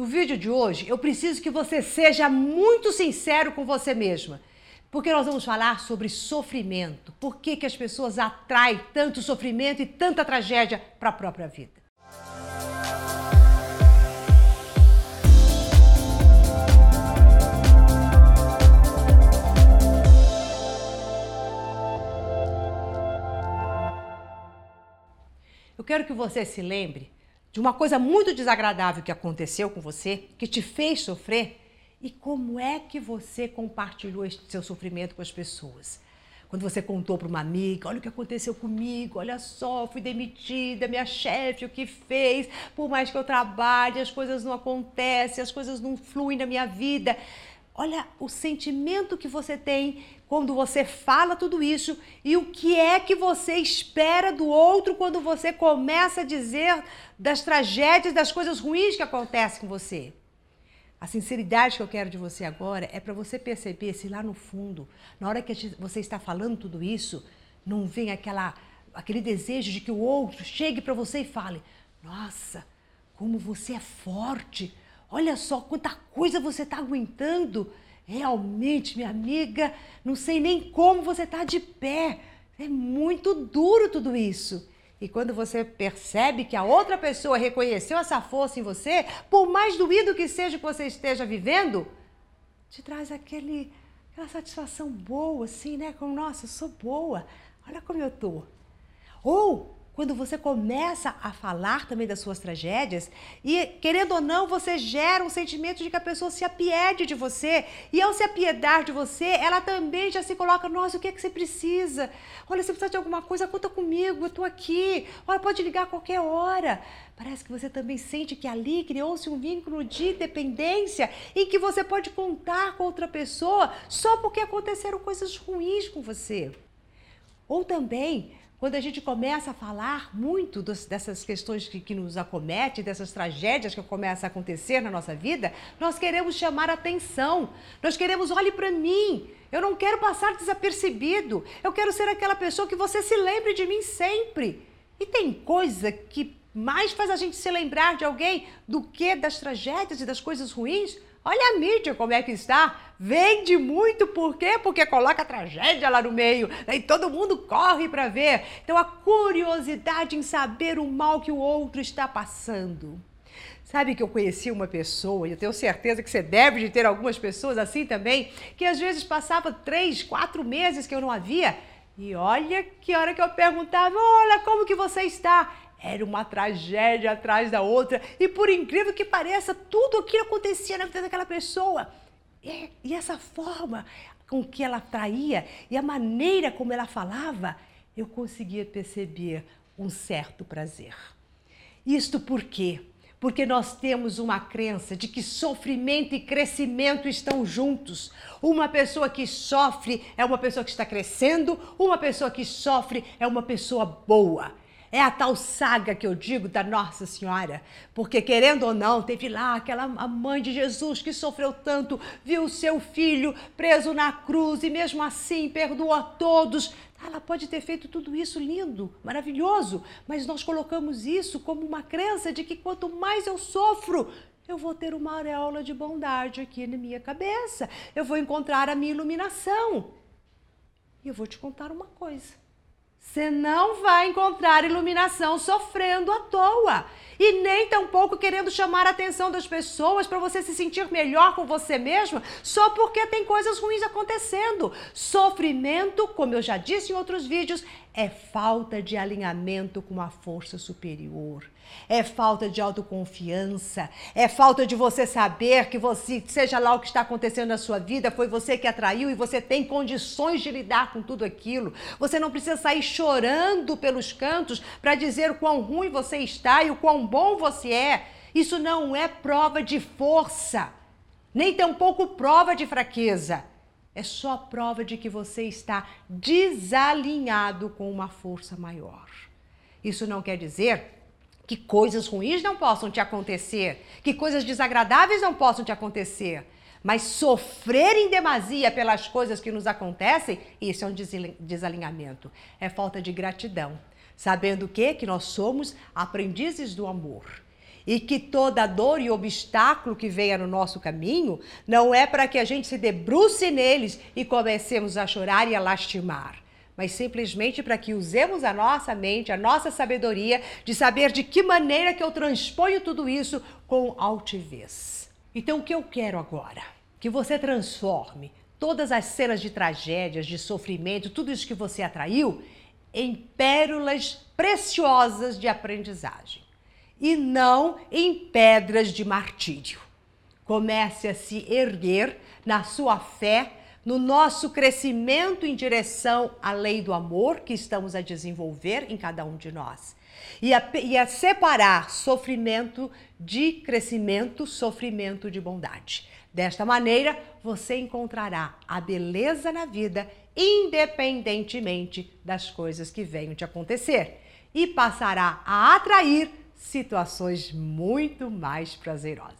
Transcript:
No vídeo de hoje, eu preciso que você seja muito sincero com você mesma. Porque nós vamos falar sobre sofrimento. Por que, que as pessoas atraem tanto sofrimento e tanta tragédia para a própria vida? Eu quero que você se lembre de uma coisa muito desagradável que aconteceu com você, que te fez sofrer, e como é que você compartilhou esse seu sofrimento com as pessoas. Quando você contou para uma amiga, olha o que aconteceu comigo, olha só, fui demitida, minha chefe, o que fez, por mais que eu trabalhe, as coisas não acontecem, as coisas não fluem na minha vida. Olha o sentimento que você tem quando você fala tudo isso e o que é que você espera do outro quando você começa a dizer das tragédias, das coisas ruins que acontecem com você. A sinceridade que eu quero de você agora é para você perceber se lá no fundo, na hora que você está falando tudo isso, não vem aquela, aquele desejo de que o outro chegue para você e fale: Nossa, como você é forte! Olha só quanta coisa você está aguentando. Realmente, minha amiga, não sei nem como você está de pé. É muito duro tudo isso. E quando você percebe que a outra pessoa reconheceu essa força em você, por mais doído que seja que você esteja vivendo, te traz aquele, aquela satisfação boa, assim, né? Como, nossa, eu sou boa, olha como eu tô. Ou quando você começa a falar também das suas tragédias e, querendo ou não, você gera um sentimento de que a pessoa se apiede de você. E ao se apiedar de você, ela também já se coloca: nossa, o que é que você precisa? Olha, se precisa de alguma coisa, conta comigo, eu estou aqui. Olha, pode ligar a qualquer hora. Parece que você também sente que ali criou-se um vínculo de dependência em que você pode contar com outra pessoa só porque aconteceram coisas ruins com você. Ou também quando a gente começa a falar muito dos, dessas questões que, que nos acometem, dessas tragédias que começam a acontecer na nossa vida, nós queremos chamar atenção. Nós queremos, olhe para mim, eu não quero passar desapercebido. Eu quero ser aquela pessoa que você se lembre de mim sempre. E tem coisa que mais faz a gente se lembrar de alguém do que das tragédias e das coisas ruins? Olha a mídia como é que está. Vende muito, por quê? Porque coloca tragédia lá no meio. E todo mundo corre para ver. Então a curiosidade em saber o mal que o outro está passando. Sabe que eu conheci uma pessoa, e eu tenho certeza que você deve de ter algumas pessoas assim também, que às vezes passava três, quatro meses que eu não havia. E olha que hora que eu perguntava, olha como que você está. Era uma tragédia atrás da outra. E por incrível que pareça, tudo aquilo acontecia na vida daquela pessoa. E, e essa forma com que ela traía e a maneira como ela falava, eu conseguia perceber um certo prazer. Isto por quê? Porque nós temos uma crença de que sofrimento e crescimento estão juntos. Uma pessoa que sofre é uma pessoa que está crescendo, uma pessoa que sofre é uma pessoa boa. É a tal saga que eu digo da Nossa Senhora, porque querendo ou não, teve lá aquela mãe de Jesus que sofreu tanto, viu seu filho preso na cruz e mesmo assim perdoou a todos. Ela pode ter feito tudo isso lindo, maravilhoso, mas nós colocamos isso como uma crença de que quanto mais eu sofro, eu vou ter uma auréola de bondade aqui na minha cabeça, eu vou encontrar a minha iluminação. E eu vou te contar uma coisa. Você não vai encontrar iluminação sofrendo à toa e nem tampouco querendo chamar a atenção das pessoas para você se sentir melhor com você mesmo só porque tem coisas ruins acontecendo. Sofrimento, como eu já disse em outros vídeos, é falta de alinhamento com uma força superior. É falta de autoconfiança, é falta de você saber que você, seja lá o que está acontecendo na sua vida, foi você que atraiu e você tem condições de lidar com tudo aquilo. Você não precisa sair chorando pelos cantos para dizer o quão ruim você está e o quão bom você é. Isso não é prova de força, nem tampouco prova de fraqueza. É só prova de que você está desalinhado com uma força maior. Isso não quer dizer que coisas ruins não possam te acontecer, que coisas desagradáveis não possam te acontecer. Mas sofrer em demasia pelas coisas que nos acontecem, isso é um desalinhamento. É falta de gratidão. Sabendo que que nós somos aprendizes do amor e que toda dor e obstáculo que venha no nosso caminho não é para que a gente se debruce neles e comecemos a chorar e a lastimar, mas simplesmente para que usemos a nossa mente, a nossa sabedoria de saber de que maneira que eu transponho tudo isso com altivez. Então, o que eu quero agora? Que você transforme todas as cenas de tragédias, de sofrimento, tudo isso que você atraiu em pérolas preciosas de aprendizagem e não em pedras de martírio. Comece a se erguer na sua fé, no nosso crescimento em direção à lei do amor que estamos a desenvolver em cada um de nós. E a, e a separar sofrimento de crescimento, sofrimento de bondade. Desta maneira, você encontrará a beleza na vida, independentemente das coisas que venham te acontecer, e passará a atrair situações muito mais prazerosas.